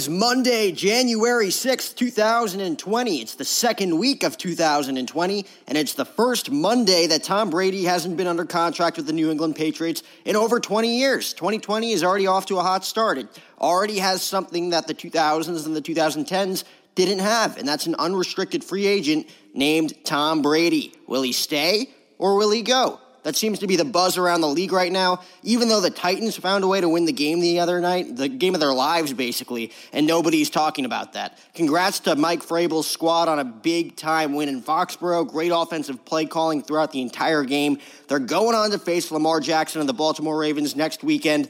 Is Monday, January 6th, 2020. It's the second week of 2020, and it's the first Monday that Tom Brady hasn't been under contract with the New England Patriots in over 20 years. 2020 is already off to a hot start. It already has something that the 2000s and the 2010s didn't have, and that's an unrestricted free agent named Tom Brady. Will he stay or will he go? That seems to be the buzz around the league right now. Even though the Titans found a way to win the game the other night, the game of their lives, basically, and nobody's talking about that. Congrats to Mike Vrabel's squad on a big time win in Foxborough. Great offensive play calling throughout the entire game. They're going on to face Lamar Jackson and the Baltimore Ravens next weekend.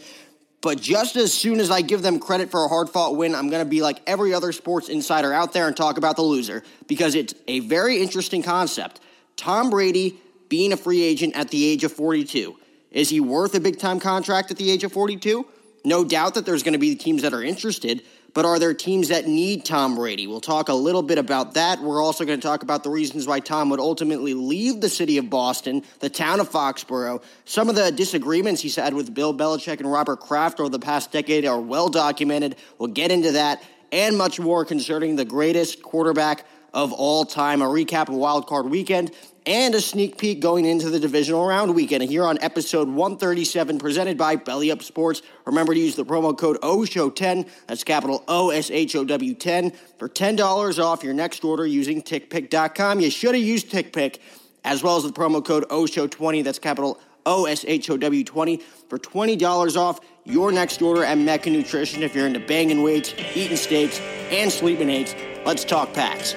But just as soon as I give them credit for a hard fought win, I'm going to be like every other sports insider out there and talk about the loser because it's a very interesting concept. Tom Brady being a free agent at the age of 42. Is he worth a big time contract at the age of 42? No doubt that there's going to be teams that are interested, but are there teams that need Tom Brady? We'll talk a little bit about that. We're also going to talk about the reasons why Tom would ultimately leave the city of Boston, the town of Foxborough. Some of the disagreements he's had with Bill Belichick and Robert Kraft over the past decade are well documented. We'll get into that and much more concerning the greatest quarterback of all time. A recap of Wild Card Weekend and a sneak peek going into the divisional round weekend here on episode 137 presented by Belly Up Sports. Remember to use the promo code OSHOW10, that's capital O S H O W 10, for $10 off your next order using tickpick.com. You should have used TickPick, as well as the promo code OSHOW20, that's capital O S H O W 20, for $20 off your next order at Mecca Nutrition if you're into banging weights, eating steaks, and sleeping aids. Let's talk packs.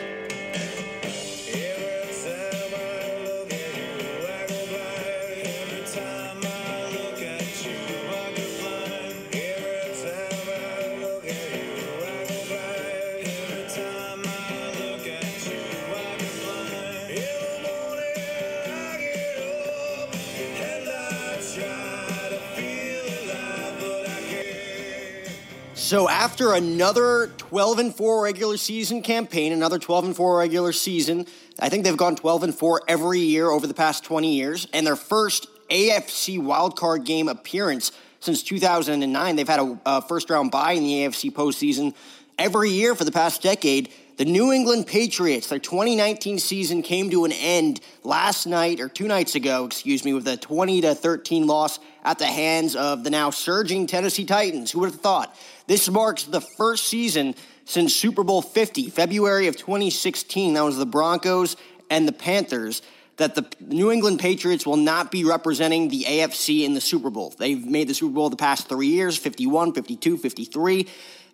So after another 12 and 4 regular season campaign, another 12 and 4 regular season, I think they've gone 12 and 4 every year over the past 20 years, and their first AFC wildcard game appearance since 2009. They've had a, a first round bye in the AFC postseason every year for the past decade. The New England Patriots, their 2019 season came to an end last night or two nights ago, excuse me, with a 20 to 13 loss at the hands of the now surging Tennessee Titans. Who would have thought? This marks the first season since Super Bowl 50, February of 2016. That was the Broncos and the Panthers. That the New England Patriots will not be representing the AFC in the Super Bowl. They've made the Super Bowl the past three years 51, 52, 53.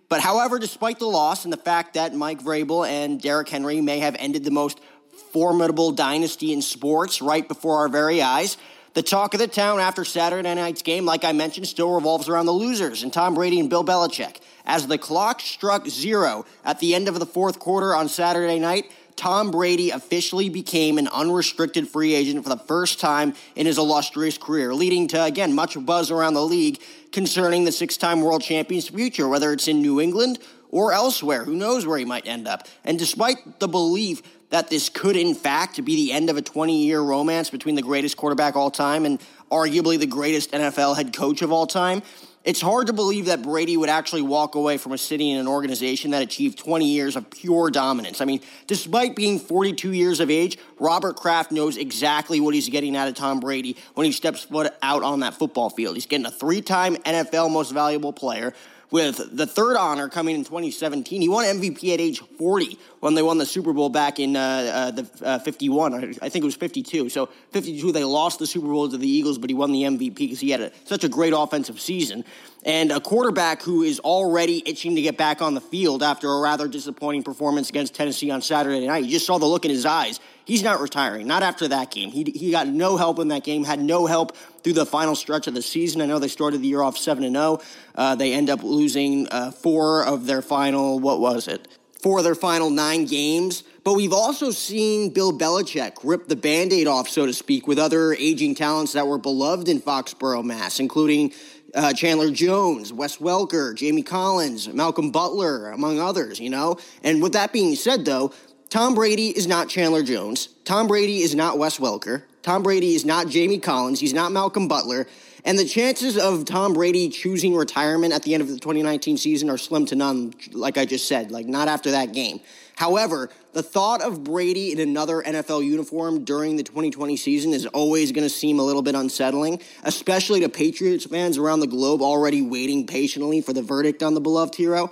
But however, despite the loss and the fact that Mike Vrabel and Derrick Henry may have ended the most formidable dynasty in sports right before our very eyes, the talk of the town after Saturday night's game, like I mentioned, still revolves around the losers and Tom Brady and Bill Belichick. As the clock struck zero at the end of the fourth quarter on Saturday night, Tom Brady officially became an unrestricted free agent for the first time in his illustrious career, leading to, again, much buzz around the league concerning the six time world champion's future, whether it's in New England or elsewhere. Who knows where he might end up? And despite the belief that this could, in fact, be the end of a 20 year romance between the greatest quarterback all time and arguably the greatest NFL head coach of all time, it's hard to believe that Brady would actually walk away from a city and an organization that achieved 20 years of pure dominance. I mean, despite being 42 years of age, Robert Kraft knows exactly what he's getting out of Tom Brady when he steps foot out on that football field. He's getting a three time NFL most valuable player with the third honor coming in 2017. He won MVP at age 40 when they won the Super Bowl back in uh, uh, the uh, 51. I think it was 52. So 52, they lost the Super Bowl to the Eagles, but he won the MVP because he had a, such a great offensive season. And a quarterback who is already itching to get back on the field after a rather disappointing performance against Tennessee on Saturday night. You just saw the look in his eyes. He's not retiring. Not after that game. He he got no help in that game. Had no help through the final stretch of the season. I know they started the year off seven and zero. Uh, they end up losing uh, four of their final. What was it? Four of their final nine games. But we've also seen Bill Belichick rip the band aid off, so to speak, with other aging talents that were beloved in Foxborough, Mass, including uh, Chandler Jones, Wes Welker, Jamie Collins, Malcolm Butler, among others, you know? And with that being said, though, Tom Brady is not Chandler Jones. Tom Brady is not Wes Welker. Tom Brady is not Jamie Collins. He's not Malcolm Butler. And the chances of Tom Brady choosing retirement at the end of the 2019 season are slim to none, like I just said, like not after that game. However, the thought of Brady in another NFL uniform during the 2020 season is always going to seem a little bit unsettling, especially to Patriots fans around the globe already waiting patiently for the verdict on the beloved hero.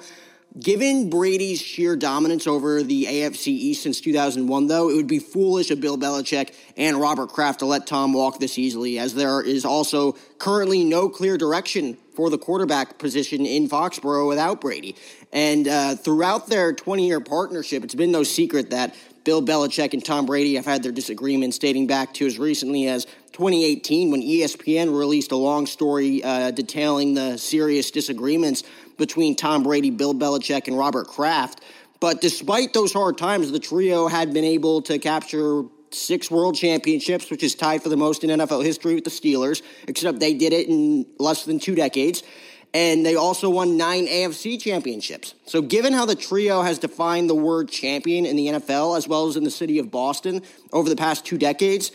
Given Brady's sheer dominance over the AFC East since 2001, though, it would be foolish of Bill Belichick and Robert Kraft to let Tom walk this easily, as there is also currently no clear direction for the quarterback position in Foxborough without Brady. And uh, throughout their 20 year partnership, it's been no secret that Bill Belichick and Tom Brady have had their disagreements dating back to as recently as 2018 when ESPN released a long story uh, detailing the serious disagreements between Tom Brady, Bill Belichick, and Robert Kraft. But despite those hard times, the trio had been able to capture six world championships, which is tied for the most in NFL history with the Steelers, except they did it in less than two decades. And they also won nine AFC championships. So, given how the trio has defined the word champion in the NFL as well as in the city of Boston over the past two decades,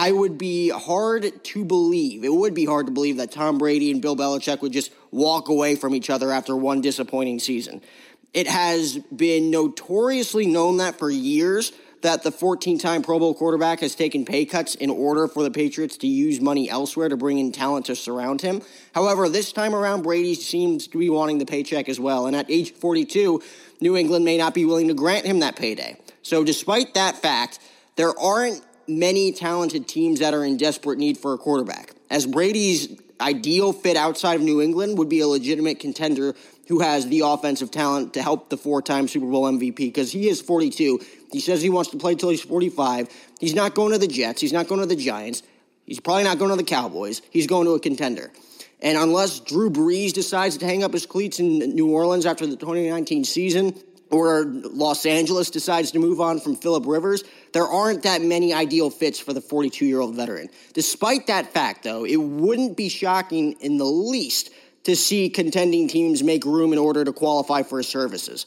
I would be hard to believe, it would be hard to believe that Tom Brady and Bill Belichick would just walk away from each other after one disappointing season. It has been notoriously known that for years that the 14 time Pro Bowl quarterback has taken pay cuts in order for the Patriots to use money elsewhere to bring in talent to surround him. However, this time around, Brady seems to be wanting the paycheck as well. And at age 42, New England may not be willing to grant him that payday. So, despite that fact, there aren't many talented teams that are in desperate need for a quarterback. As Brady's ideal fit outside of New England would be a legitimate contender who has the offensive talent to help the four time Super Bowl MVP because he is 42. He says he wants to play till he's 45. He's not going to the Jets. He's not going to the Giants. He's probably not going to the Cowboys. He's going to a contender. And unless Drew Brees decides to hang up his cleats in New Orleans after the 2019 season, or Los Angeles decides to move on from Philip Rivers, there aren't that many ideal fits for the 42 year old veteran. Despite that fact, though, it wouldn't be shocking in the least to see contending teams make room in order to qualify for his services.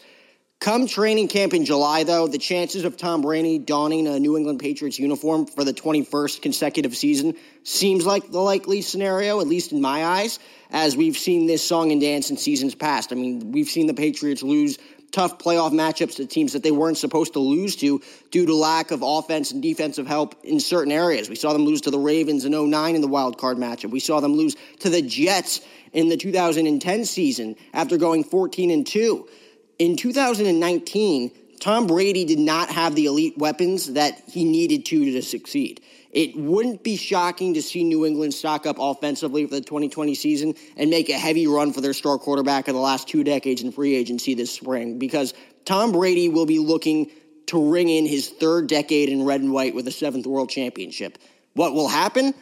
Come training camp in July, though, the chances of Tom Brady donning a New England Patriots uniform for the 21st consecutive season seems like the likely scenario, at least in my eyes, as we've seen this song and dance in seasons past. I mean, we've seen the Patriots lose tough playoff matchups to teams that they weren't supposed to lose to due to lack of offense and defensive help in certain areas. We saw them lose to the Ravens in 09 in the wild card matchup. We saw them lose to the Jets in the 2010 season after going 14 and 2. In 2019, Tom Brady did not have the elite weapons that he needed to to succeed. It wouldn't be shocking to see New England stock up offensively for the 2020 season and make a heavy run for their star quarterback of the last two decades in free agency this spring because Tom Brady will be looking to ring in his third decade in red and white with a seventh world championship. What will happen?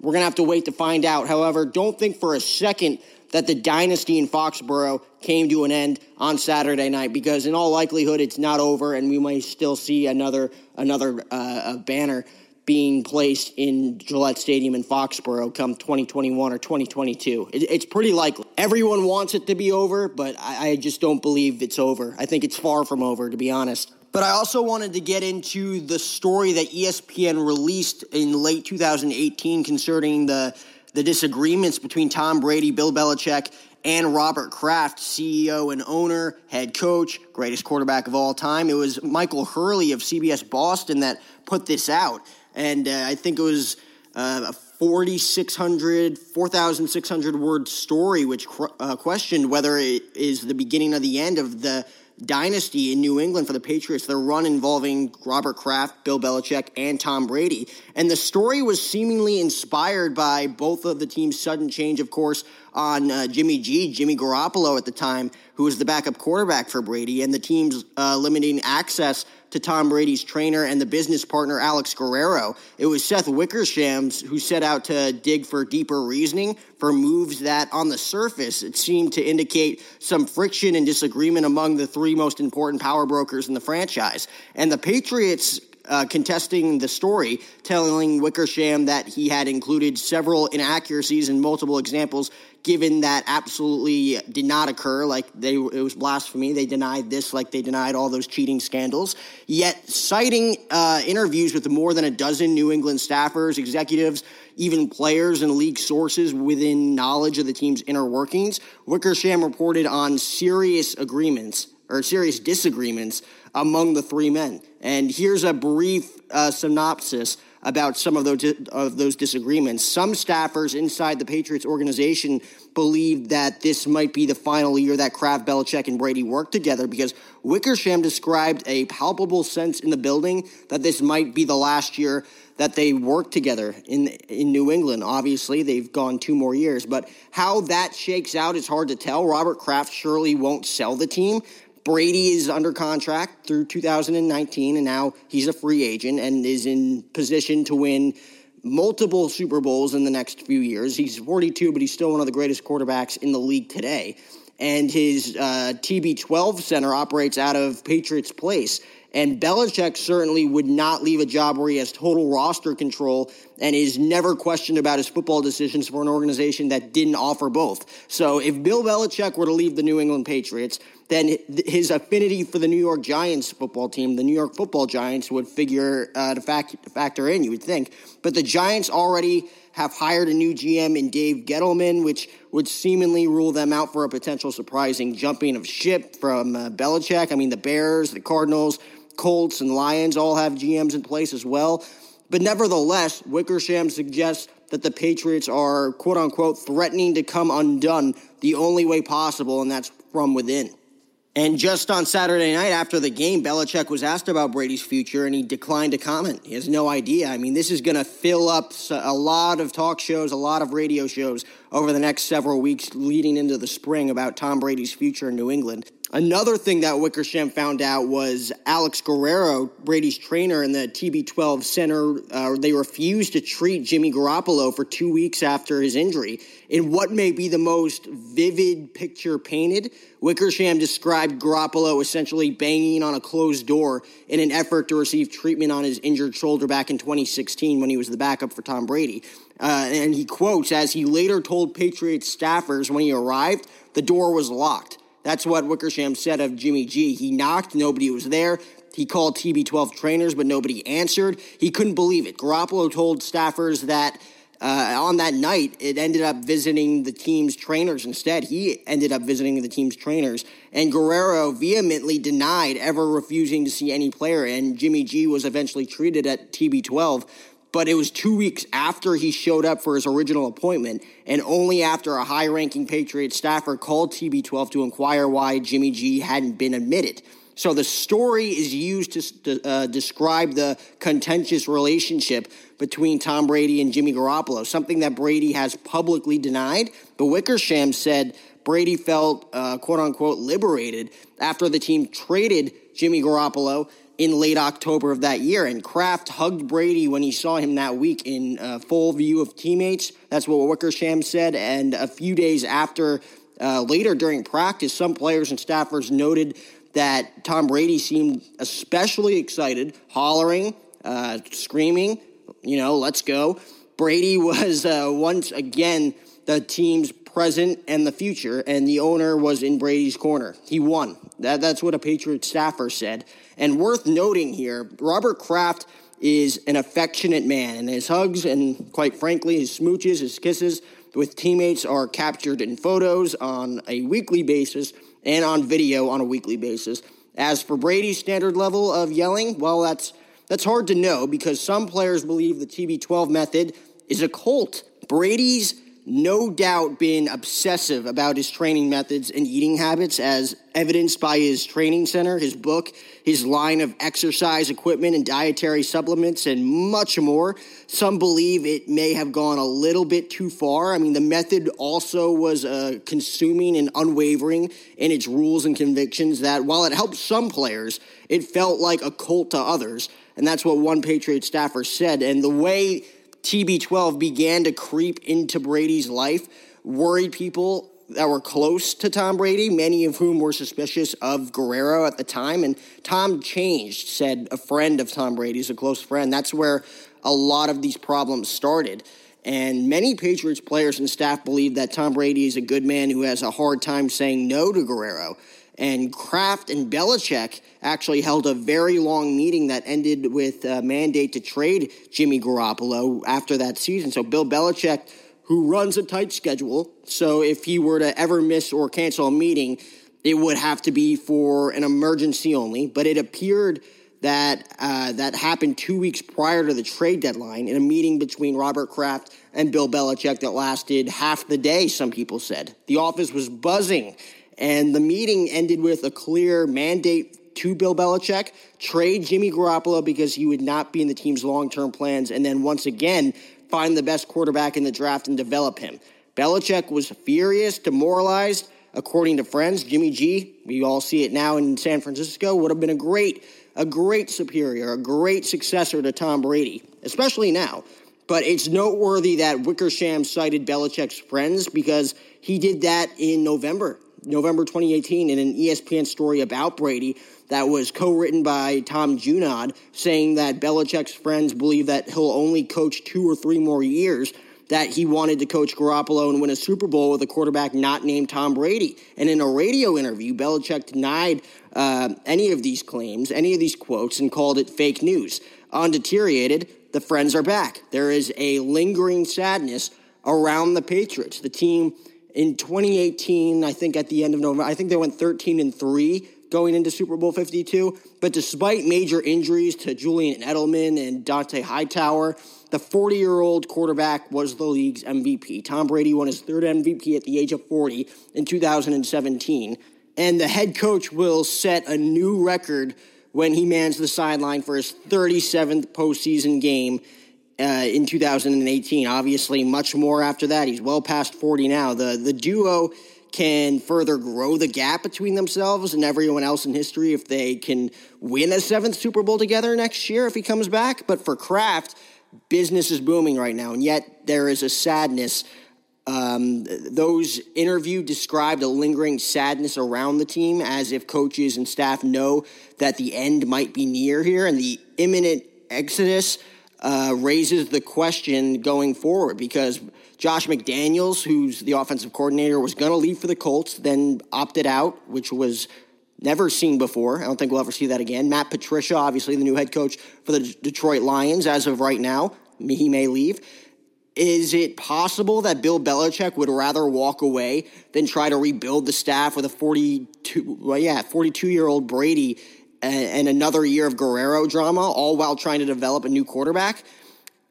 We're going to have to wait to find out. However, don't think for a second that the dynasty in Foxborough came to an end on Saturday night because in all likelihood it's not over and we may still see another another uh, banner being placed in Gillette Stadium in Foxborough come 2021 or 2022. It, it's pretty likely. Everyone wants it to be over, but I, I just don't believe it's over. I think it's far from over, to be honest. But I also wanted to get into the story that ESPN released in late 2018 concerning the the disagreements between Tom Brady, Bill Belichick, and Robert Kraft, CEO and owner, head coach, greatest quarterback of all time. It was Michael Hurley of CBS Boston that put this out and uh, I think it was uh, a 4,600, 4,600 word story, which uh, questioned whether it is the beginning of the end of the dynasty in New England for the Patriots, their run involving Robert Kraft, Bill Belichick, and Tom Brady. And the story was seemingly inspired by both of the team's sudden change, of course, on uh, Jimmy G, Jimmy Garoppolo at the time, who was the backup quarterback for Brady, and the team's uh, limiting access to Tom Brady's trainer and the business partner Alex Guerrero. It was Seth Wickersham who set out to dig for deeper reasoning for moves that, on the surface, it seemed to indicate some friction and disagreement among the three most important power brokers in the franchise. And the Patriots uh, contesting the story, telling Wickersham that he had included several inaccuracies and multiple examples given that absolutely did not occur. Like they, it was blasphemy. They denied this, like they denied all those cheating scandals. Yet, citing uh, interviews with more than a dozen New England staffers, executives, even players and league sources within knowledge of the team's inner workings, Wickersham reported on serious agreements or serious disagreements among the three men. And here's a brief uh, synopsis about some of those of those disagreements. Some staffers inside the Patriots organization believe that this might be the final year that Kraft, Belichick, and Brady work together because Wickersham described a palpable sense in the building that this might be the last year that they work together in in New England. Obviously, they've gone two more years, but how that shakes out is hard to tell. Robert Kraft surely won't sell the team, Brady is under contract through 2019, and now he's a free agent and is in position to win multiple Super Bowls in the next few years. He's 42, but he's still one of the greatest quarterbacks in the league today. And his uh, TB12 center operates out of Patriots Place. And Belichick certainly would not leave a job where he has total roster control and is never questioned about his football decisions for an organization that didn't offer both. So if Bill Belichick were to leave the New England Patriots, then his affinity for the New York Giants football team, the New York football Giants, would figure uh, to, fact, to factor in, you would think. But the Giants already have hired a new GM in Dave Gettleman, which would seemingly rule them out for a potential surprising jumping of ship from uh, Belichick. I mean, the Bears, the Cardinals, Colts, and Lions all have GMs in place as well. But nevertheless, Wickersham suggests that the Patriots are, quote unquote, threatening to come undone the only way possible, and that's from within. And just on Saturday night after the game, Belichick was asked about Brady's future and he declined to comment. He has no idea. I mean, this is going to fill up a lot of talk shows, a lot of radio shows over the next several weeks leading into the spring about Tom Brady's future in New England. Another thing that Wickersham found out was Alex Guerrero, Brady's trainer in the TB12 center, uh, they refused to treat Jimmy Garoppolo for two weeks after his injury. In what may be the most vivid picture painted, Wickersham described Garoppolo essentially banging on a closed door in an effort to receive treatment on his injured shoulder back in 2016 when he was the backup for Tom Brady. Uh, and he quotes, as he later told Patriots staffers when he arrived, the door was locked. That's what Wickersham said of Jimmy G. He knocked, nobody was there. He called TB12 trainers, but nobody answered. He couldn't believe it. Garoppolo told staffers that uh, on that night, it ended up visiting the team's trainers instead. He ended up visiting the team's trainers. And Guerrero vehemently denied ever refusing to see any player. And Jimmy G was eventually treated at TB12 but it was two weeks after he showed up for his original appointment, and only after a high ranking Patriot staffer called TB12 to inquire why Jimmy G hadn't been admitted. So the story is used to uh, describe the contentious relationship between Tom Brady and Jimmy Garoppolo, something that Brady has publicly denied. But Wickersham said Brady felt, uh, quote unquote, liberated after the team traded Jimmy Garoppolo in late October of that year. And Kraft hugged Brady when he saw him that week in uh, full view of teammates. That's what Wickersham said. And a few days after, uh, later during practice, some players and staffers noted that Tom Brady seemed especially excited, hollering, uh, screaming, you know, let's go. Brady was uh, once again the team's present and the future, and the owner was in Brady's corner. He won. That, that's what a Patriot staffer said. And worth noting here, Robert Kraft is an affectionate man, and his hugs and, quite frankly, his smooches, his kisses with teammates are captured in photos on a weekly basis and on video on a weekly basis. As for Brady's standard level of yelling, well, that's that's hard to know because some players believe the TB12 method is a cult. Brady's no doubt been obsessive about his training methods and eating habits, as evidenced by his training center, his book, his line of exercise equipment and dietary supplements, and much more. Some believe it may have gone a little bit too far. I mean, the method also was uh, consuming and unwavering in its rules and convictions that while it helped some players, it felt like a cult to others. And that's what one Patriot staffer said. And the way TB12 began to creep into Brady's life worried people that were close to Tom Brady, many of whom were suspicious of Guerrero at the time. And Tom changed, said a friend of Tom Brady's, a close friend. That's where a lot of these problems started. And many Patriots players and staff believe that Tom Brady is a good man who has a hard time saying no to Guerrero. And Kraft and Belichick actually held a very long meeting that ended with a mandate to trade Jimmy Garoppolo after that season. So Bill Belichick, who runs a tight schedule, so if he were to ever miss or cancel a meeting, it would have to be for an emergency only. But it appeared that uh, that happened two weeks prior to the trade deadline in a meeting between Robert Kraft and Bill Belichick that lasted half the day. Some people said the office was buzzing and the meeting ended with a clear mandate to Bill Belichick trade Jimmy Garoppolo because he would not be in the team's long term plans, and then once again, find the best quarterback in the draft and develop him. Belichick was furious, demoralized. According to friends, Jimmy G, we all see it now in San Francisco, would have been a great, a great superior, a great successor to Tom Brady, especially now. But it's noteworthy that Wickersham cited Belichick's friends because he did that in November November 2018 in an ESPN story about Brady that was co-written by Tom Junod, saying that Belichick's friends believe that he'll only coach two or three more years. That he wanted to coach Garoppolo and win a Super Bowl with a quarterback not named Tom Brady. And in a radio interview, Belichick denied uh, any of these claims, any of these quotes, and called it fake news. Undeteriorated, the friends are back. There is a lingering sadness around the Patriots. The team in 2018, I think at the end of November, I think they went 13 and 3 going into Super Bowl 52. But despite major injuries to Julian Edelman and Dont'a Hightower, the 40 year old quarterback was the league's MVP. Tom Brady won his third MVP at the age of 40 in 2017. And the head coach will set a new record when he mans the sideline for his 37th postseason game uh, in 2018. Obviously, much more after that. He's well past 40 now. The the duo can further grow the gap between themselves and everyone else in history if they can win a seventh Super Bowl together next year if he comes back. But for Kraft, business is booming right now, and yet there is a sadness. Um, those interviewed described a lingering sadness around the team as if coaches and staff know that the end might be near here and the imminent exodus uh, raises the question going forward because Josh McDaniels, who's the offensive coordinator, was going to leave for the Colts, then opted out, which was never seen before. I don't think we'll ever see that again. Matt Patricia, obviously the new head coach for the Detroit Lions, as of right now, he may leave. Is it possible that Bill Belichick would rather walk away than try to rebuild the staff with a 42, well, yeah, 42 year old Brady and, another year of Guerrero drama, all while trying to develop a new quarterback.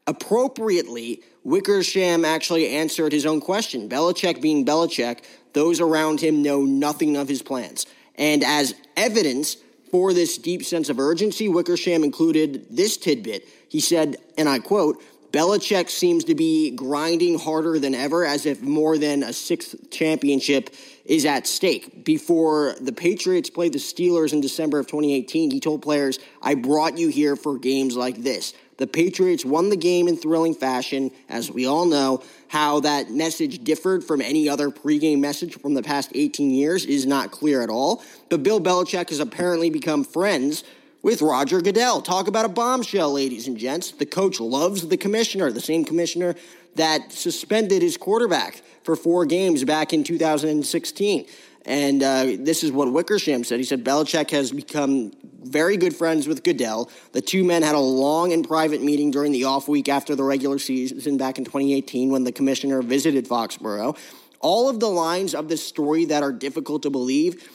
Appropriately, Wickersham actually answered his own question. Belichick being Belichick, those around him know nothing of his plans. And as evidence for this deep sense of urgency, Wickersham included this tidbit. He said, and I quote, Belichick seems to be grinding harder than ever, as if more than a sixth championship is at stake. Before the Patriots played the Steelers in December of 2018, he told players, I brought you here for games like this. The Patriots won the game in thrilling fashion, as we all know. How that message differed from any other pregame message from the past 18 years is not clear at all. But Bill Belichick has apparently become friends with Roger Goodell. Talk about a bombshell, ladies and gents. The coach loves the commissioner, the same commissioner that suspended his quarterback for four games back in 2016. And uh, this is what Wickersham said. He said Belichick has become very good friends with Goodell. The two men had a long and private meeting during the off week after the regular season back in 2018 when the commissioner visited Foxborough. All of the lines of this story that are difficult to believe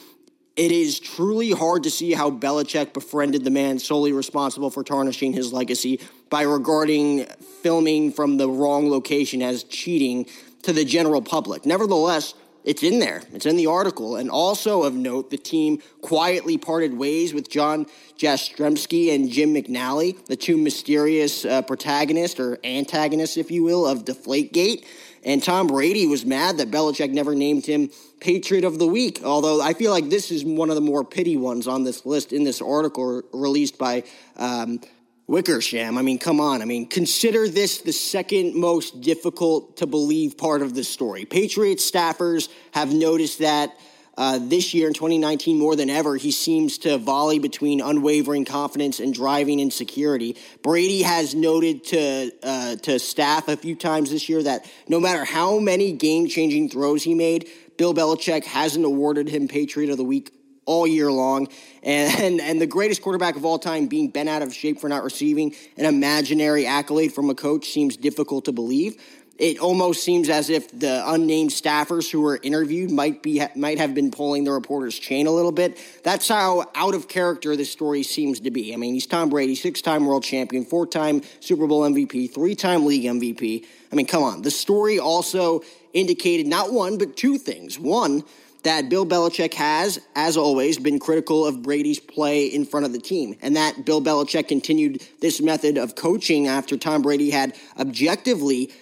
it is truly hard to see how Belichick befriended the man solely responsible for tarnishing his legacy by regarding filming from the wrong location as cheating to the general public. Nevertheless, it's in there. It's in the article. And also of note, the team quietly parted ways with John Jastremski and Jim McNally, the two mysterious uh, protagonists or antagonists, if you will, of Deflategate. And Tom Brady was mad that Belichick never named him Patriot of the Week. Although I feel like this is one of the more pity ones on this list in this article released by um, Wickersham. I mean, come on. I mean, consider this the second most difficult to believe part of the story. Patriots staffers have noticed that uh, this year in 2019, more than ever, he seems to volley between unwavering confidence and driving insecurity. Brady has noted to uh, to staff a few times this year that no matter how many game changing throws he made, Bill Belichick hasn't awarded him Patriot of the Week all year long. And, and, and, the greatest quarterback of all time being bent out of shape for not receiving an imaginary accolade from a coach seems difficult to believe it almost seems as if the unnamed staffers who were interviewed might be might have been pulling the reporter's chain a little bit. That's how out of character this story seems to be. I mean, he's Tom Brady, six-time world champion, four-time Super Bowl MVP, three-time league MVP. I mean, come on. The story also indicated not one but two things. One, that Bill Belichick has, as always, been critical of Brady's play in front of the team, and that Bill Belichick continued this method of coaching after Tom Brady had objectively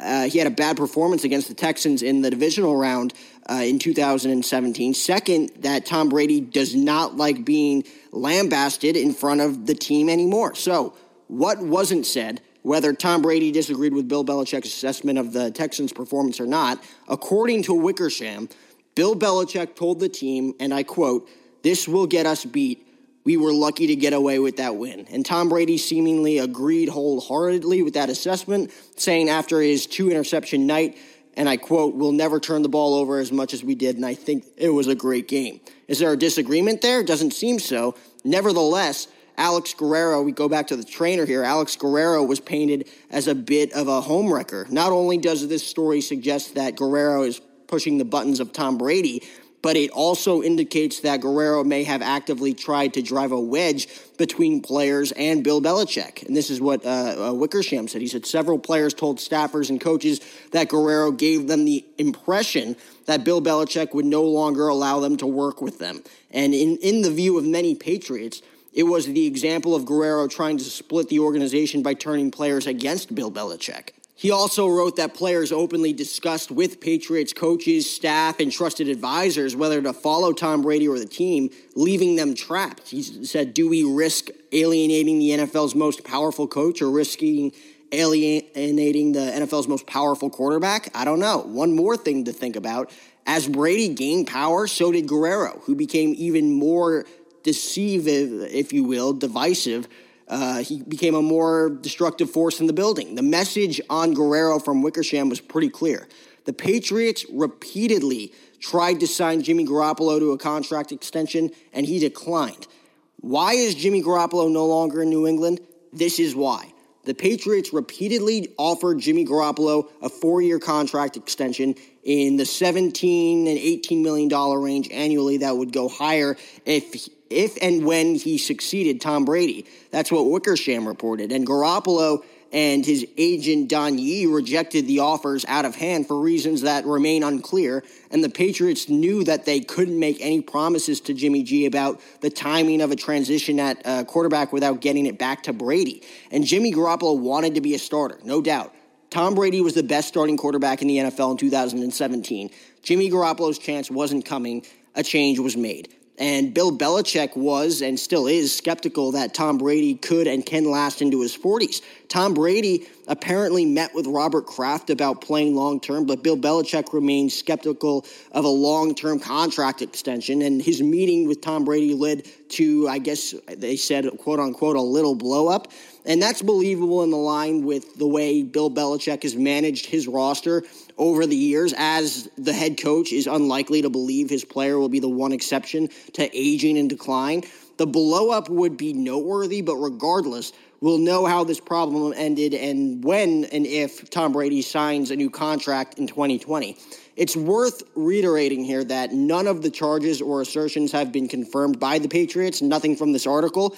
uh, he had a bad performance against the Texans in the divisional round uh, in 2017. Second, that Tom Brady does not like being lambasted in front of the team anymore. So, what wasn't said, whether Tom Brady disagreed with Bill Belichick's assessment of the Texans' performance or not, according to Wickersham, Bill Belichick told the team, and I quote, This will get us beat we were lucky to get away with that win. And Tom Brady seemingly agreed wholeheartedly with that assessment, saying after his two interception night, and I quote, we'll never turn the ball over as much as we did, and I think it was a great game. Is there a disagreement there? Doesn't seem so. Nevertheless, Alex Guerrero, we go back to the trainer here, Alex Guerrero was painted as a bit of a homewrecker. Not only does this story suggest that Guerrero is pushing the buttons of Tom Brady, but it also indicates that Guerrero may have actively tried to drive a wedge between players and Bill Belichick. And this is what uh, uh, Wickersham said. He said several players told staffers and coaches that Guerrero gave them the impression that Bill Belichick would no longer allow them to work with them. And in, in the view of many Patriots, it was the example of Guerrero trying to split the organization by turning players against Bill Belichick. He also wrote that players openly discussed with Patriots coaches, staff, and trusted advisors whether to follow Tom Brady or the team, leaving them trapped. He said, Do we risk alienating the NFL's most powerful coach or risking alienating the NFL's most powerful quarterback? I don't know. One more thing to think about. As Brady gained power, so did Guerrero, who became even more deceive, if you will, divisive uh, he became a more destructive force in the building. The message on Guerrero from Wickersham was pretty clear. The Patriots repeatedly tried to sign Jimmy Garoppolo to a contract extension, and he declined. Why is Jimmy Garoppolo no longer in New England? This is why. The Patriots repeatedly offered Jimmy Garoppolo a four year contract extension in the 17 and 18 million dollar range annually that would go higher if if and when he succeeded Tom Brady. That's what Wickersham reported. And Garoppolo and his agent Don Yee rejected the offers out of hand for reasons that remain unclear. And the Patriots knew that they couldn't make any promises to Jimmy G about the timing of a transition at uh, quarterback without getting it back to Brady. And Jimmy Garoppolo wanted to be a starter, no doubt. Tom Brady was the best starting quarterback in the NFL in 2017. Jimmy Garoppolo's chance wasn't coming. A change was made. And Bill Belichick was and still is skeptical that Tom Brady could and can last into his 40s. Tom Brady apparently met with Robert Kraft about playing long term, but Bill Belichick remains skeptical of a long term contract extension. And his meeting with Tom Brady led to, I guess they said, quote unquote, a little blow up. And that's believable in the line with the way Bill Belichick has managed his roster over the years, as the head coach is unlikely to believe his player will be the one exception to aging and decline. The blow up would be noteworthy, but regardless, we'll know how this problem ended and when and if Tom Brady signs a new contract in 2020. It's worth reiterating here that none of the charges or assertions have been confirmed by the Patriots, nothing from this article.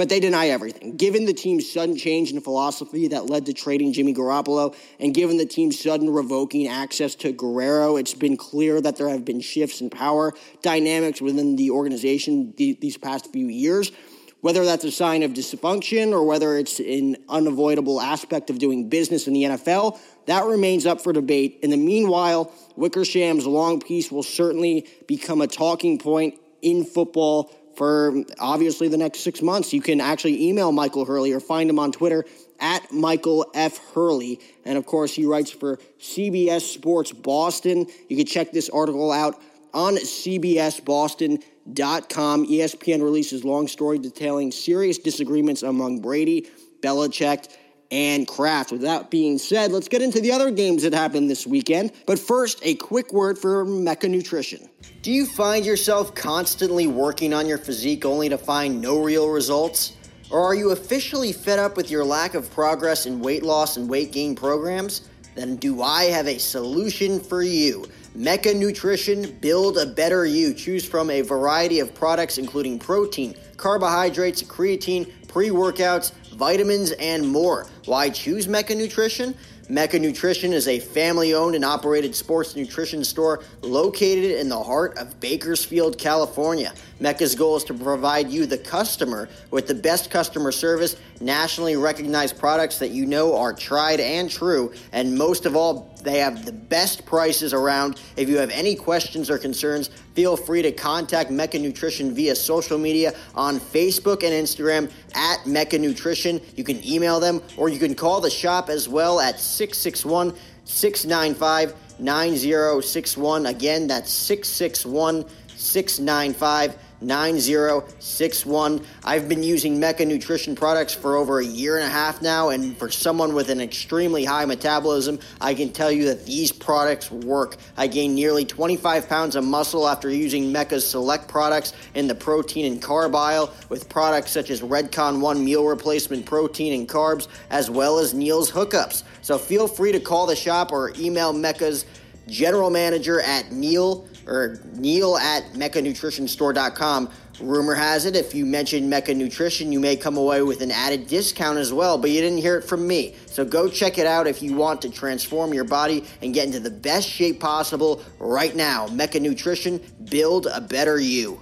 But they deny everything. Given the team's sudden change in philosophy that led to trading Jimmy Garoppolo, and given the team's sudden revoking access to Guerrero, it's been clear that there have been shifts in power dynamics within the organization these past few years. Whether that's a sign of dysfunction or whether it's an unavoidable aspect of doing business in the NFL, that remains up for debate. In the meanwhile, Wickersham's long piece will certainly become a talking point in football for obviously the next six months. You can actually email Michael Hurley or find him on Twitter at Michael F. Hurley. And of course, he writes for CBS Sports Boston. You can check this article out on CBSBoston.com. ESPN releases long story detailing serious disagreements among Brady, Belichick, and Kraft. With that being said, let's get into the other games that happened this weekend. But first, a quick word for Mecca Nutrition. Do you find yourself constantly working on your physique only to find no real results? Or are you officially fed up with your lack of progress in weight loss and weight gain programs? Then do I have a solution for you? Mecca Nutrition, build a better you. Choose from a variety of products including protein, carbohydrates, creatine, pre workouts, vitamins, and more. Why choose Mecca Nutrition? Mecca Nutrition is a family owned and operated sports nutrition store located in the heart of Bakersfield, California. Mecca's goal is to provide you, the customer, with the best customer service, nationally recognized products that you know are tried and true, and most of all, they have the best prices around. If you have any questions or concerns, feel free to contact Mecca Nutrition via social media on Facebook and Instagram at Mecca Nutrition. You can email them or you can call the shop as well at 661 695 9061. Again, that's 661 695 9061. I've been using Mecca Nutrition products for over a year and a half now, and for someone with an extremely high metabolism, I can tell you that these products work. I gained nearly 25 pounds of muscle after using Mecca's select products in the protein and carb aisle, with products such as Redcon 1 meal replacement protein and carbs, as well as Neil's hookups. So feel free to call the shop or email Mecca's general manager at Neil or Neil at MeccaNutritionStore.com. Rumor has it, if you mention Mecca Nutrition, you may come away with an added discount as well, but you didn't hear it from me. So go check it out if you want to transform your body and get into the best shape possible right now. Mecca Nutrition, build a better you.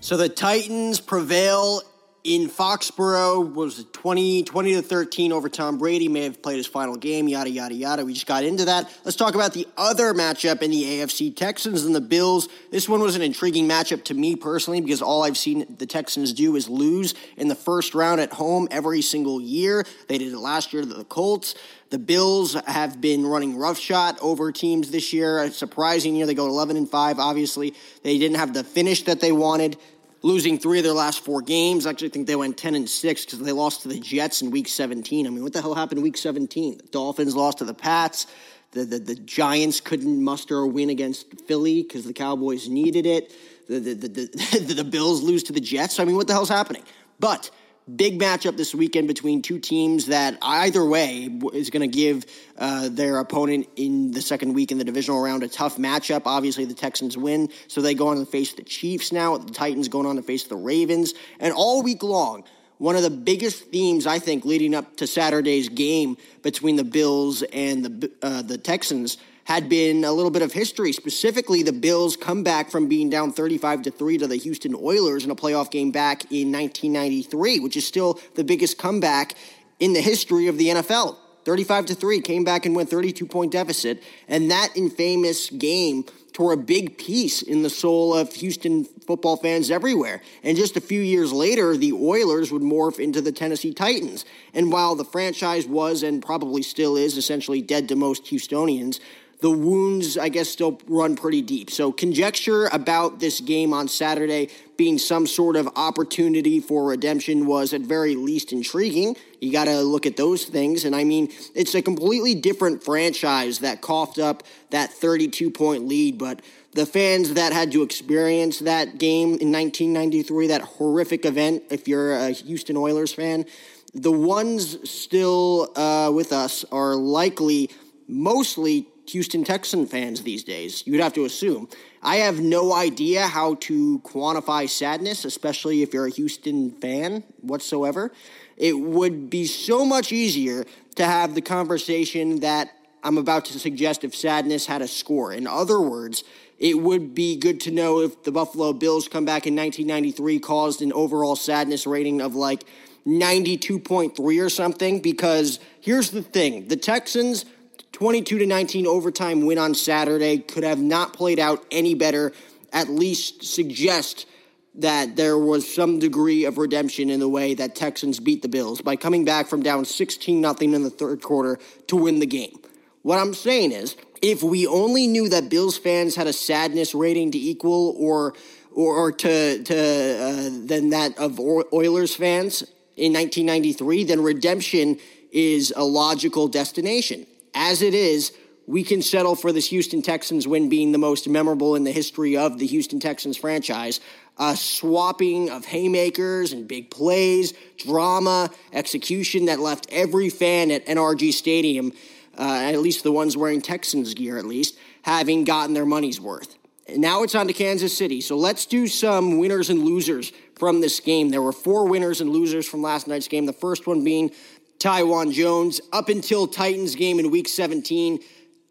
So the Titans prevail in Foxborough was 20, 20 to 13 over Tom Brady, may have played his final game, yada, yada, yada. We just got into that. Let's talk about the other matchup in the AFC Texans and the Bills. This one was an intriguing matchup to me personally because all I've seen the Texans do is lose in the first round at home every single year. They did it last year to the Colts. The Bills have been running roughshod over teams this year. A surprising year. They go 11 and 5. Obviously, they didn't have the finish that they wanted losing three of their last four games. I actually think they went 10 and 6 because they lost to the Jets in week 17. I mean, what the hell happened in week 17? The Dolphins lost to the Pats. The, the, the Giants couldn't muster a win against Philly because the Cowboys needed it. The, the, the, the, the Bills lose to the Jets. I mean, what the hell's happening? But big matchup this weekend between two teams that either way is going to give uh, their opponent in the second week in the divisional round a tough matchup. Obviously, the Texans win, so they go on to face the Chiefs now. The Titans going on to face the Ravens, and all week long. One of the biggest themes, I think, leading up to Saturday's game between the Bills and the uh, the Texans had been a little bit of history. Specifically, the Bills come back from being down 35 to 3 to the Houston Oilers in a playoff game back in 1993, which is still the biggest comeback in the history of the NFL. 35 to 3 came back and went 32 point deficit and that infamous game tore a big piece in the soul of Houston football fans everywhere. And just a few years later, the Oilers would morph into the Tennessee Titans. And while the franchise was and probably still is essentially dead to most Houstonians, the wounds, I guess, still run pretty deep. So, conjecture about this game on Saturday being some sort of opportunity for redemption was at very least intriguing. You got to look at those things. And I mean, it's a completely different franchise that coughed up that 32 point lead, but the fans that had to experience that game in 1993, that horrific event, if you're a Houston Oilers fan, the ones still uh, with us are likely mostly Houston Texan fans these days. You'd have to assume. I have no idea how to quantify sadness, especially if you're a Houston fan whatsoever. It would be so much easier to have the conversation that I'm about to suggest if sadness had a score. In other words, it would be good to know if the Buffalo Bills come back in 1993 caused an overall sadness rating of like 92.3 or something because here's the thing the Texans 22 to 19 overtime win on Saturday could have not played out any better at least suggest that there was some degree of redemption in the way that Texans beat the Bills by coming back from down 16 nothing in the third quarter to win the game. What I'm saying is if we only knew that Bills fans had a sadness rating to equal or or, or to to uh, than that of Oilers fans in 1993, then redemption is a logical destination. As it is, we can settle for this Houston Texans win being the most memorable in the history of the Houston Texans franchise. A swapping of haymakers and big plays, drama, execution that left every fan at NRG Stadium uh, at least the ones wearing Texans gear, at least, having gotten their money's worth. now it's on to Kansas City. So let's do some winners and losers from this game. There were four winners and losers from last night's game. The first one being Taiwan Jones. Up until Titans game in week 17,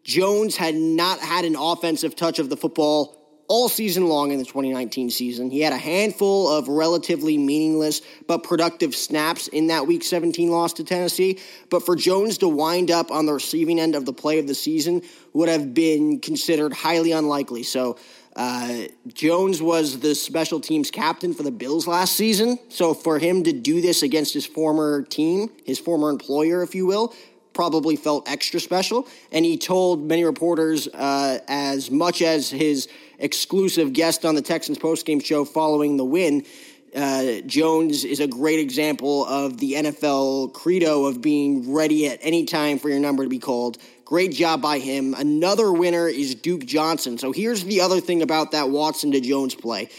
Jones had not had an offensive touch of the football all season long in the 2019 season. He had a handful of relatively meaningless but productive snaps in that Week 17 loss to Tennessee. But for Jones to wind up on the receiving end of the play of the season would have been considered highly unlikely. So uh, Jones was the special teams captain for the Bills last season. So for him to do this against his former team, his former employer, if you will, probably felt extra special. And he told many reporters, uh, as much as his exclusive guest on the Texans postgame show following the win. Uh, Jones is a great example of the NFL credo of being ready at any time for your number to be called. Great job by him. Another winner is Duke Johnson. So here's the other thing about that Watson to Jones play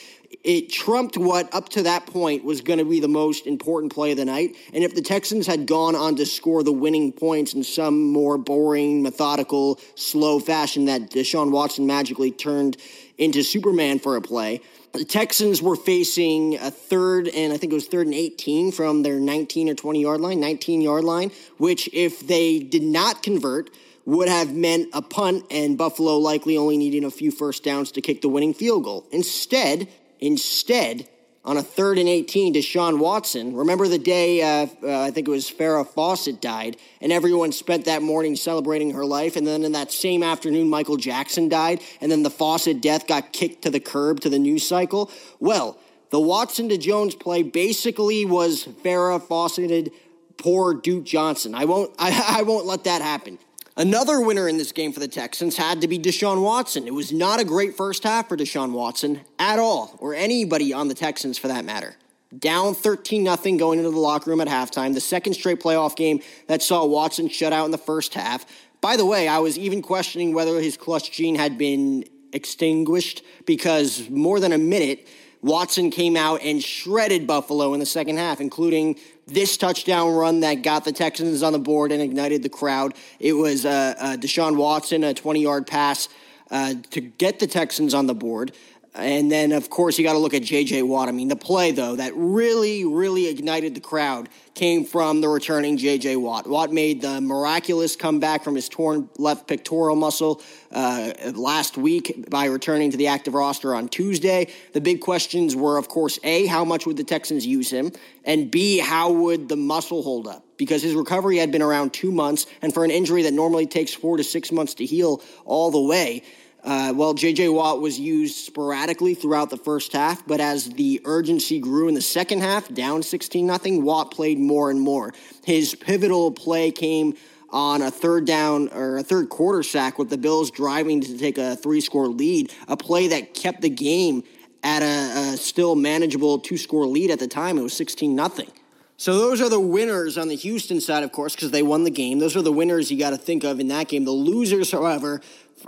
it trumped what up to that point was going to be the most important play of the night. And if the Texans had gone on to score the winning points in some more boring, methodical, slow fashion that Deshaun Watson magically turned into Superman for a play, the Texans were facing a third and I think it was third and 18 from their 19 or 20 yard line, 19 yard line, which if they did not convert, would have meant a punt and Buffalo likely only needing a few first downs to kick the winning field goal. Instead, Instead, on a third and 18, Deshaun Watson, remember the day uh, uh, I think it was Farrah Fawcett died, and everyone spent that morning celebrating her life, and then in that same afternoon, Michael Jackson died, and then the Fawcett death got kicked to the curb to the news cycle? Well, the Watson to Jones play basically was Farrah Fawcetted poor Duke Johnson. I won't, I, I won't let that happen. Another winner in this game for the Texans had to be Deshaun Watson. It was not a great first half for Deshaun Watson at all, or anybody on the Texans for that matter. Down 13 0 going into the locker room at halftime, the second straight playoff game that saw Watson shut out in the first half. By the way, I was even questioning whether his clutch gene had been extinguished because more than a minute, Watson came out and shredded Buffalo in the second half, including this touchdown run that got the Texans on the board and ignited the crowd. It was uh, uh, Deshaun Watson, a 20 yard pass uh, to get the Texans on the board. And then, of course, you got to look at J.J. Watt. I mean, the play, though, that really, really ignited the crowd came from the returning J.J. Watt. Watt made the miraculous comeback from his torn left pectoral muscle uh, last week by returning to the active roster on Tuesday. The big questions were, of course, A, how much would the Texans use him? And B, how would the muscle hold up? Because his recovery had been around two months, and for an injury that normally takes four to six months to heal all the way, uh, well, J.J. Watt was used sporadically throughout the first half, but as the urgency grew in the second half, down 16 nothing, Watt played more and more. His pivotal play came on a third down or a third quarter sack with the Bills driving to take a three score lead, a play that kept the game at a, a still manageable two score lead at the time. It was 16 nothing. So those are the winners on the Houston side, of course, because they won the game. Those are the winners you got to think of in that game. The losers, however,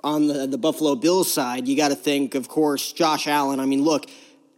on the, the Buffalo Bills side, you got to think, of course, Josh Allen. I mean, look,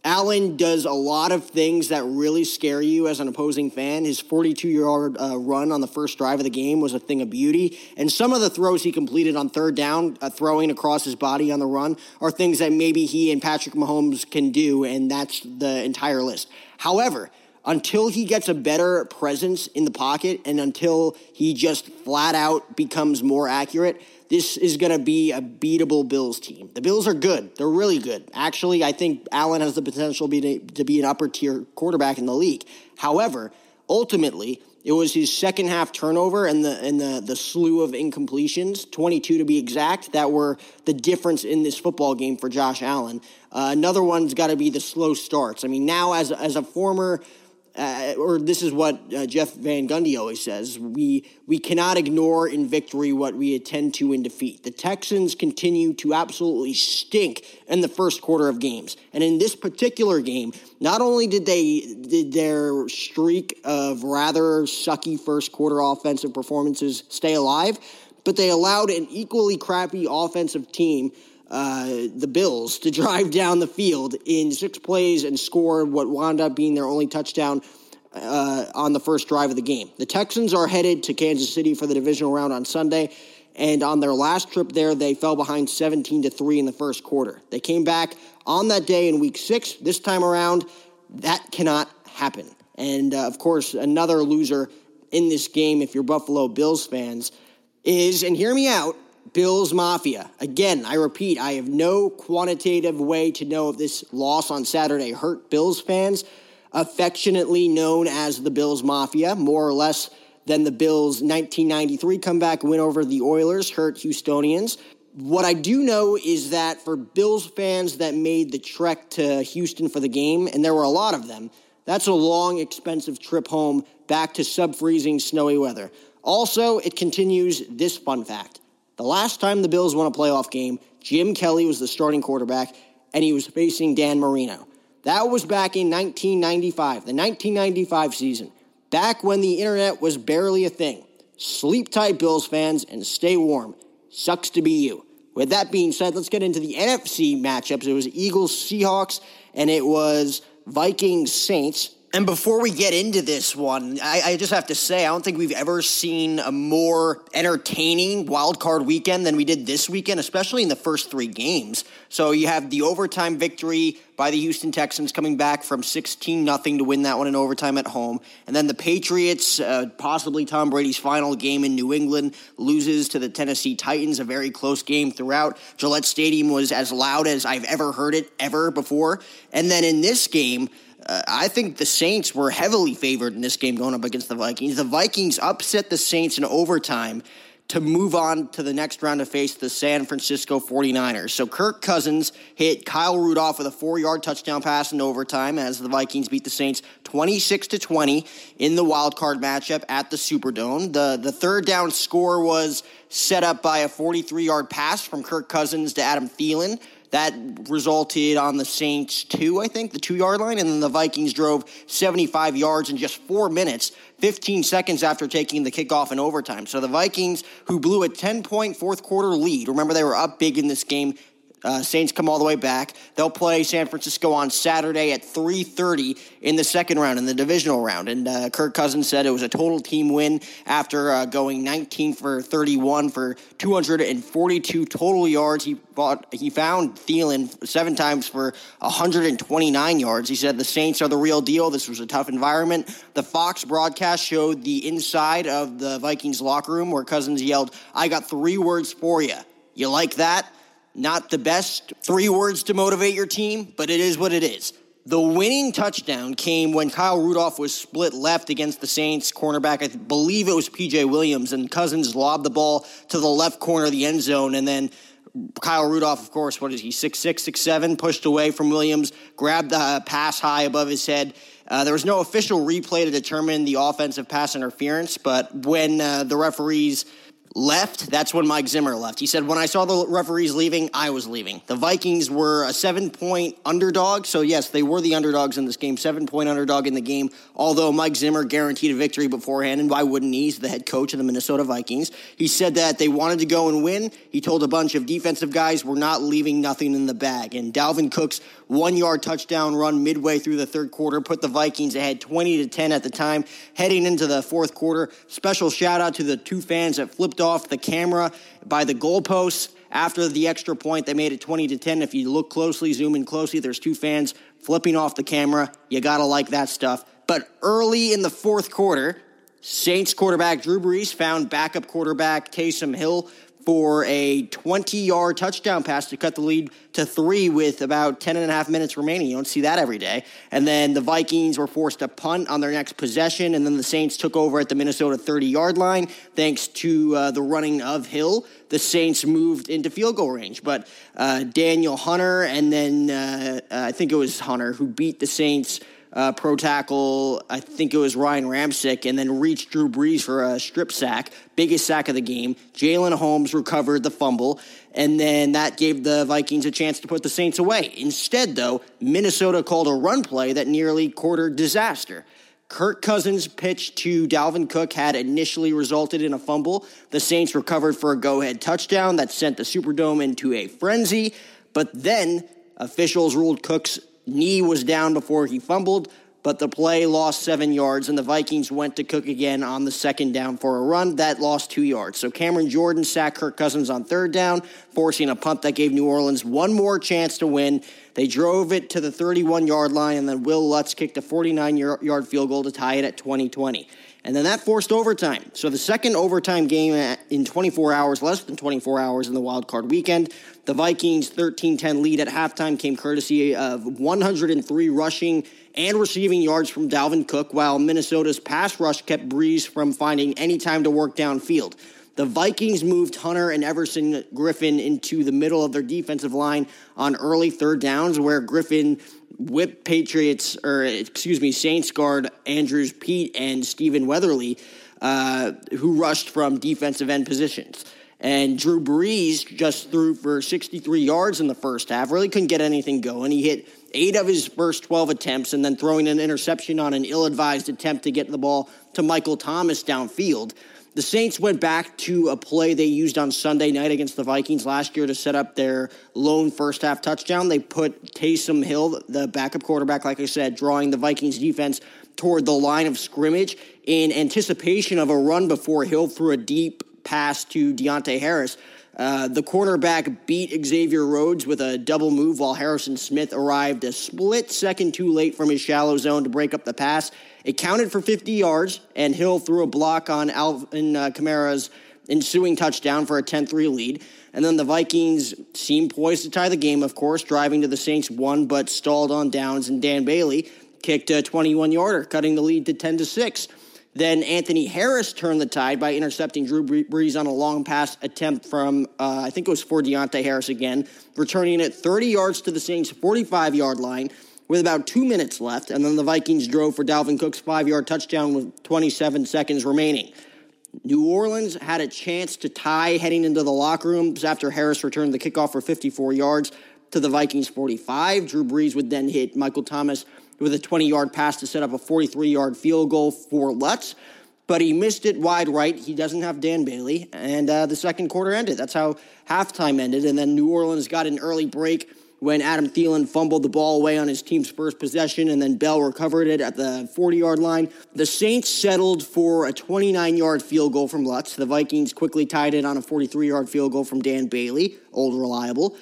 Allen does a lot of things that really scare you as an opposing fan. His 42 yard uh, run on the first drive of the game was a thing of beauty. And some of the throws he completed on third down, uh, throwing across his body on the run, are things that maybe he and Patrick Mahomes can do, and that's the entire list. However, until he gets a better presence in the pocket and until he just flat out becomes more accurate, this is going to be a beatable Bills team. The Bills are good. They're really good. Actually, I think Allen has the potential to, be an upper tier quarterback in the league. However, ultimately, it was his second half turnover and the and the the slew of incompletions, 22 to be exact, that were the difference in this football game for Josh Allen. Uh, another one's got to be the slow starts. I mean, now as as a former uh, or this is what uh, Jeff Van Gundy always says: we we cannot ignore in victory what we attend to in defeat. The Texans continue to absolutely stink in the first quarter of games, and in this particular game, not only did they did their streak of rather sucky first quarter offensive performances stay alive, but they allowed an equally crappy offensive team uh, the Bills to drive down the field in six plays and score what wound up being their only touchdown uh, on the first drive of the game. The Texans are headed to Kansas City for the divisional round on Sunday, and on their last trip there, they fell behind 17 to three in the first quarter. They came back on that day in Week Six. This time around, that cannot happen. And uh, of course, another loser in this game, if you're Buffalo Bills fans, is and hear me out Bills Mafia. Again, I repeat, I have no quantitative way to know if this loss on Saturday hurt Bills fans, affectionately known as the Bills Mafia, more or less than the Bills' 1993 comeback win over the Oilers hurt Houstonians. What I do know is that for Bills fans that made the trek to Houston for the game, and there were a lot of them, that's a long, expensive trip home back to sub freezing, snowy weather. Also, it continues this fun fact. The last time the Bills won a playoff game, Jim Kelly was the starting quarterback, and he was facing Dan Marino. That was back in 1995, the 1995 season, back when the internet was barely a thing. Sleep tight, Bills fans, and stay warm. Sucks to be you. With that being said, let's get into the NFC matchups. It was Eagles Seahawks, and it was Vikings Saints. And before we get into this one, I, I, just have to say, I don't think we've ever seen a more entertaining wild card weekend than we did this weekend, especially in the first three games. So you have the overtime victory by the Houston Texans coming back from 16 nothing to win that one in overtime at home. And then the Patriots, uh, possibly Tom Brady's final game in New England, loses to the Tennessee Titans, a very close game throughout. Gillette Stadium was as loud as I've ever heard it ever before. And then in this game, uh, I think the Saints were heavily favored in this game going up against the Vikings. The Vikings upset the Saints in overtime to move on to the next round to face the San Francisco 49ers. So Kirk Cousins hit Kyle Rudolph with a 4-yard touchdown pass in overtime as the Vikings beat the Saints 26 to 20 in the wild card matchup at the Superdome. The the third down score was set up by a 43-yard pass from Kirk Cousins to Adam Thielen that resulted on the Saints two, I think, the two yard line, and then the Vikings drove 75 yards in just four minutes, 15 seconds after taking the kickoff in overtime. So the Vikings, who blew a 10 point fourth quarter lead, remember they were up big in this game, uh, Saints come all the way back. They'll play San Francisco on Saturday at 3:30 in the second round in the divisional round. And uh, Kirk Cousins said it was a total team win after uh, going 19 for 31 for 242 total yards. He bought he found Thielen seven times for 129 yards. He said the Saints are the real deal. This was a tough environment. The Fox broadcast showed the inside of the Vikings locker room where Cousins yelled, "I got three words for you." You like that? Not the best three words to motivate your team, but it is what it is. The winning touchdown came when Kyle Rudolph was split left against the Saints cornerback. I believe it was PJ Williams, and Cousins lobbed the ball to the left corner of the end zone, and then Kyle Rudolph, of course, what is he, six six six seven, pushed away from Williams, grabbed the pass high above his head. Uh, there was no official replay to determine the offensive pass interference, but when uh, the referees left, that's when Mike Zimmer left. He said, When I saw the referees leaving, I was leaving. The Vikings were a seven point underdog. So, yes, they were the underdogs in this game, seven point underdog in the game, although Mike Zimmer guaranteed a victory beforehand. And why wouldn't he? He's the head coach of the Minnesota Vikings. He said that they wanted to go and win. He told a bunch of defensive guys, We're not leaving nothing in the bag. And Dalvin Cook's one yard touchdown run midway through the third quarter put the Vikings ahead 20 to 10 at the time, heading into the fourth quarter. Special shout out to the two fans that flipped off the camera by the goalposts after the extra point. They made it 20 to 10. If you look closely, zoom in closely, there's two fans flipping off the camera. You got to like that stuff. But early in the fourth quarter, Saints quarterback Drew Brees found backup quarterback Taysom Hill for a 20 yard touchdown pass to cut the lead to three with about 10 and a half minutes remaining. You don't see that every day. And then the Vikings were forced to punt on their next possession, and then the Saints took over at the Minnesota 30 yard line thanks to uh, the running of Hill. The Saints moved into field goal range, but uh, Danielle Hunter and then uh, I think it was Hunter who beat the Saints uh, pro tackle, I think it was Ryan Ramczyk, and then reached Drew Brees for a strip sack, biggest sack of the game. Jalyn Holmes recovered the fumble, and then that gave the Vikings a chance to put the Saints away. Instead, though, Minnesota called a run play that nearly quartered disaster. Kirk Cousins' pitch to Dalvin Cook had initially resulted in a fumble. The Saints recovered for a go ahead touchdown that sent the Superdome into a frenzy, but then officials ruled Cook's knee was down before he fumbled, but the play lost seven yards, and the Vikings went to Cook again on the second down for a run. That lost two yards. So Cameron Jordan sacked Kirk Cousins on third down, forcing a punt that gave New Orleans one more chance to win. They drove it to the 31 yard line, and then Will Lutz kicked a 49 yard field goal to tie it at 2020. And then that forced overtime. So the second overtime game in 24 hours, less than 24 hours in the wild card weekend, the Vikings 13-10 lead at halftime came courtesy of 103 rushing and receiving yards from Dalvin Cook, while Minnesota's pass rush kept Brees from finding any time to work downfield. The Vikings moved Hunter and Everson Griffen into the middle of their defensive line on early third downs, where Griffen whipped Patriots, or excuse me, Saints guard Andrus Peat and Stephen Weatherly, uh, who rushed from defensive end positions. And Drew Brees just threw for 63 yards in the first half, really couldn't get anything going. He hit eight of his first 12 attempts and then throwing an interception on an ill advised attempt to get the ball to Michael Thomas downfield. The Saints went back to a play they used on Sunday night against the Vikings last year to set up their lone first half touchdown. They put Taysom Hill, the backup quarterback, like I said, drawing the Vikings defense toward the line of scrimmage in anticipation of a run before Hill threw a deep pass to Deonte Harris. Uh, the cornerback beat Xavier Rhodes with a double move while Harrison Smith arrived a split second too late from his shallow zone to break up the pass. It counted for 50 yards, and Hill threw a block on Alvin uh, Kamara's ensuing touchdown for a 10 3 lead. And then the Vikings seemed poised to tie the game, of course, driving to the Saints one, but stalled on downs, and Dan Bailey kicked a 21 yarder, cutting the lead to 10 to 6. Then Anthony Harris turned the tide by intercepting Drew Brees on a long pass attempt from, uh, I think it was for Deonte Harris again, returning it 30 yards to the Saints' 45 yard line with about two minutes left. And then the Vikings drove for Dalvin Cook's five yard touchdown with 27 seconds remaining. New Orleans had a chance to tie heading into the locker rooms after Harris returned the kickoff for 54 yards to the Vikings 45. Drew Brees would then hit Michael Thomas with a 20 yard pass to set up a 43 yard field goal for Lutz. But he missed it wide right. He doesn't have Dan Bailey. And uh, the second quarter ended. That's how halftime ended. And then New Orleans got an early break when Adam Thielen fumbled the ball away on his team's first possession, and then Bell recovered it at the 40 yard line. The Saints settled for a 29 yard field goal from Lutz. The Vikings quickly tied it on a 43 yard field goal from Dan Bailey, old reliable.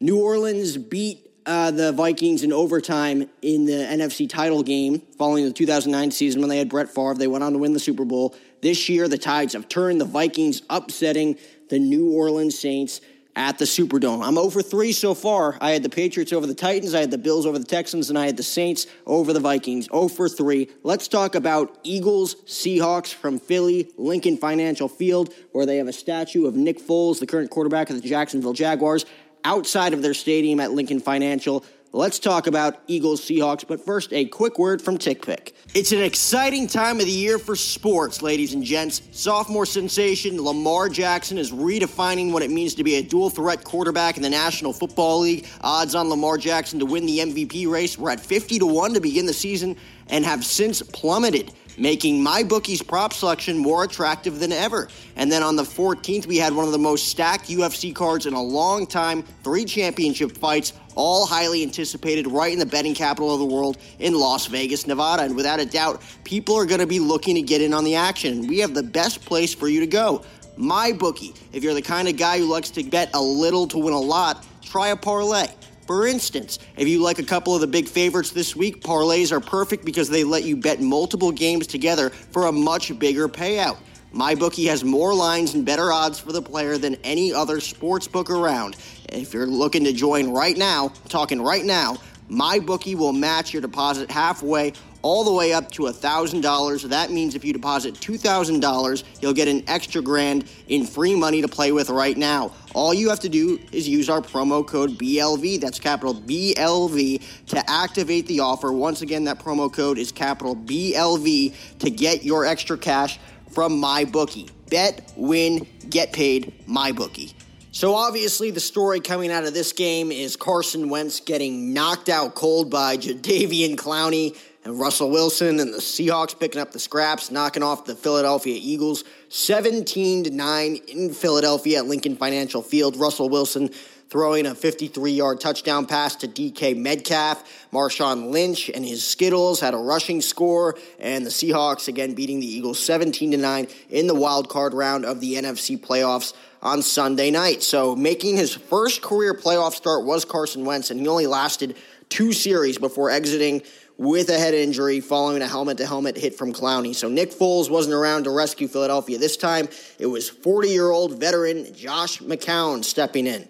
New Orleans beat uh, the Vikings in overtime in the NFC title game following the 2009 season when they had Brett Favre. They went on to win the Super Bowl. This year, the Tides have turned the Vikings, upsetting the New Orleans Saints at the Superdome. I'm over three so far. I had the Patriots over the Titans, I had the Bills over the Texans, and I had the Saints over the Vikings. Oh over three. Let's talk about Eagles Seahawks from Philly, Lincoln Financial Field, where they have a statue of Nick Foles, the current quarterback of the Jacksonville Jaguars outside of their stadium at Lincoln Financial. Let's talk about Eagles Seahawks. But first, a quick word from TickPick. It's an exciting time of the year for sports, ladies and gents. Sophomore sensation Lamar Jackson is redefining what it means to be a dual threat quarterback in the National Football League. Odds on Lamar Jackson to win the MVP race were at 50 to 1 to begin the season and have since plummeted making MyBookie's prop selection more attractive than ever. And then on the 14th, we had one of the most stacked UFC cards in a long time, three championship fights, all highly anticipated right in the betting capital of the world in Las Vegas, Nevada. And without a doubt, people are going to be looking to get in on the action. We have the best place for you to go. MyBookie. If you're the kind of guy who likes to bet a little to win a lot, try a parlay. For instance, if you like a couple of the big favorites this week, parlays are perfect because they let you bet multiple games together for a much bigger payout. MyBookie has more lines and better odds for the player than any other sports book around. If you're looking to join right now, talking right now, MyBookie will match your deposit halfway all the way up to $1,000. That means if you deposit $2,000, you'll get an extra grand in free money to play with right now. All you have to do is use our promo code BLV, that's capital BLV, to activate the offer. Once again, that promo code is capital BLV to get your extra cash from MyBookie. Bet, win, get paid, MyBookie. So obviously, the story coming out of this game is Carson Wentz getting knocked out cold by Jadeveon Clowney and Russell Wilson and the Seahawks picking up the scraps, knocking off the Philadelphia Eagles 17 to 9 in Philadelphia at Lincoln Financial Field. Russell Wilson throwing a 53 yard touchdown pass to DK Metcalf. Marshawn Lynch and his Skittles had a rushing score, and the Seahawks again beating the Eagles 17 to 9 in the wild card round of the NFC playoffs on Sunday night. So making his first career playoff start was Carson Wentz, and he only lasted two series before exiting with a head injury following a helmet to helmet hit from Clowney. So Nick Foles wasn't around to rescue Philadelphia this time. It was 40 year old veteran Josh McCown stepping in.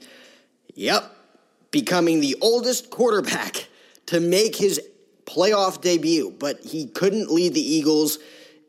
Yep, becoming the oldest quarterback to make his playoff debut, but he couldn't lead the Eagles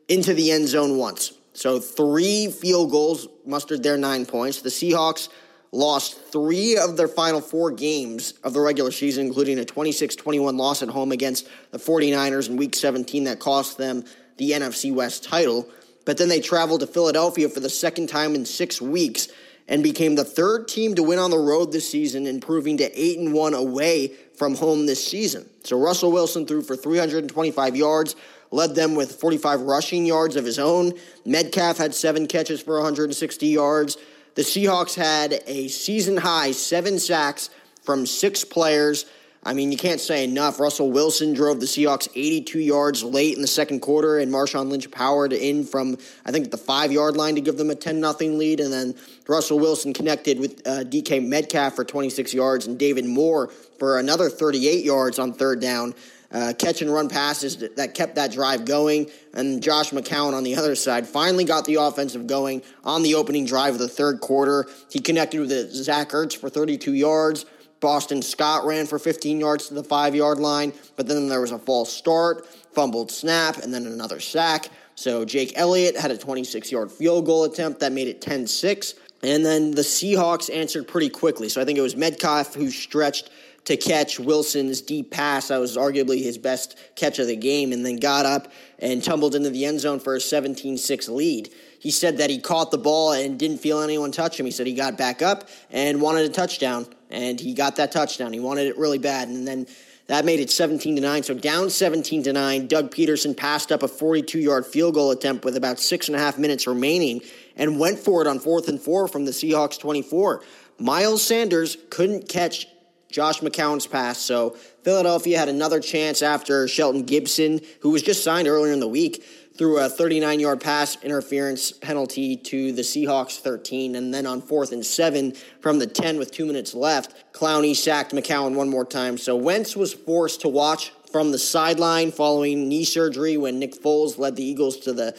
into the end zone once. So three field goals mustered their nine points. The Seahawks lost three of their final four games of the regular season, including a 26 21 loss at home against the 49ers in week 17 that cost them the NFC West title. But then they traveled to Philadelphia for the second time in six weeks and became the third team to win on the road this season, improving to 8 and 1 away from home this season. So Russell Wilson threw for 325 yards, led them with 45 rushing yards of his own. Metcalf had seven catches for 160 yards. The Seahawks had a season high seven sacks from six players. I mean, you can't say enough. Russell Wilson drove the Seahawks 82 yards late in the second quarter, and Marshawn Lynch powered in from, I think, the five yard line to give them a 10 0 lead. And then Russell Wilson connected with uh, DK Metcalf for 26 yards and David Moore for another 38 yards on third down. Uh, catch and run passes that, kept that drive going. And Josh McCown on the other side finally got the offensive going on the opening drive of the third quarter. He connected with Zach Ertz for 32 yards. Boston Scott ran for 15 yards to the five yard line, but then there was a false start, fumbled snap, and then another sack. So Jake Elliott had a 26 yard field goal attempt that made it 10 6. And then the Seahawks answered pretty quickly. So I think it was Metcalf who stretched to catch Wilson's deep pass. That was arguably his best catch of the game, and then got up and tumbled into the end zone for a 17 6 lead. He said that he caught the ball and didn't feel anyone touch him. He said he got back up and wanted a touchdown and he got that touchdown. He wanted it really bad, and then that made it 17 to 9. So down 17 to 9, Doug Pederson passed up a 42 yard field goal attempt with about six and a half minutes remaining and went for it on fourth and four from the Seahawks 24. Miles Sanders couldn't catch Josh McCown's pass, so Philadelphia had another chance after Shelton Gibson, who was just signed earlier in the week, threw a 39 yard pass interference penalty to the Seahawks 13. And then on fourth and seven from the 10 with two minutes left, Clowney sacked McCown one more time. So Wentz was forced to watch from the sideline following knee surgery when Nick Foles led the Eagles to the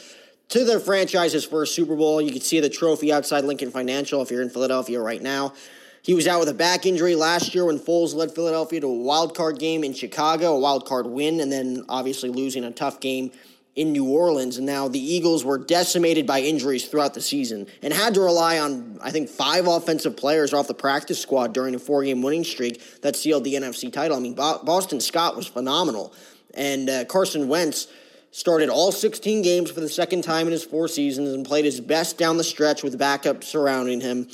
to their franchise's first Super Bowl. You can see the trophy outside Lincoln Financial if you're in Philadelphia right now. He was out with a back injury last year when Foles led Philadelphia to a wild card game in Chicago, a wild card win, and then obviously losing a tough game in New Orleans, and now the Eagles were decimated by injuries throughout the season and had to rely on, I think, five offensive players off the practice squad during a four game winning streak that sealed the NFC title. I mean, Boston Scott was phenomenal, and uh, Carson Wentz started all 16 games for the second time in his four seasons and played his best down the stretch with backup surrounding him.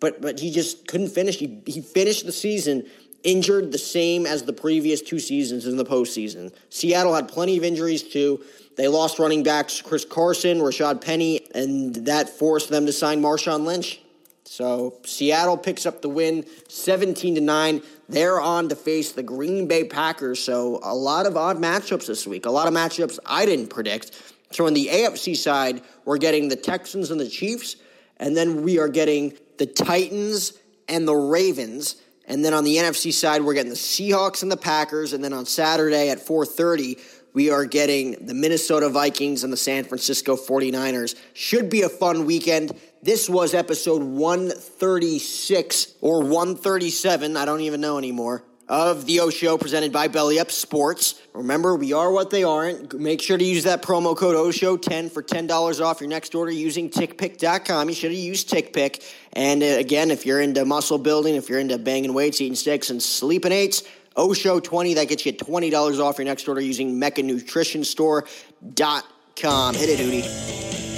But but he just couldn't finish. He, he finished the season injured the same as the previous two seasons in the postseason. Seattle had plenty of injuries too. They lost running backs Chris Carson, Rashad Penny, and that forced them to sign Marshawn Lynch. So Seattle picks up the win, 17 to 9. They're on to face the Green Bay Packers. So a lot of odd matchups this week. A lot of matchups I didn't predict. So on the AFC side, we're getting the Texans and the Chiefs, and then we are getting the Titans and the Ravens. And then on the NFC side, we're getting the Seahawks and the Packers. And then on Saturday at 4:30, we are getting the Minnesota Vikings and the San Francisco 49ers. Should be a fun weekend. This was episode 136 or 137, I don't even know anymore, of the O Show presented by Belly Up Sports. Remember, we are what they aren't. Make sure to use that promo code OSHOW10 for $10 off your next order using tickpick.com. You should have used TickPick. And uh, again, if you're into muscle building, if you're into banging weights, eating steaks, and sleeping eights, OSHOW20, that gets you $20 off your next order using MechaNutritionStore.com. Hit it, Hootie.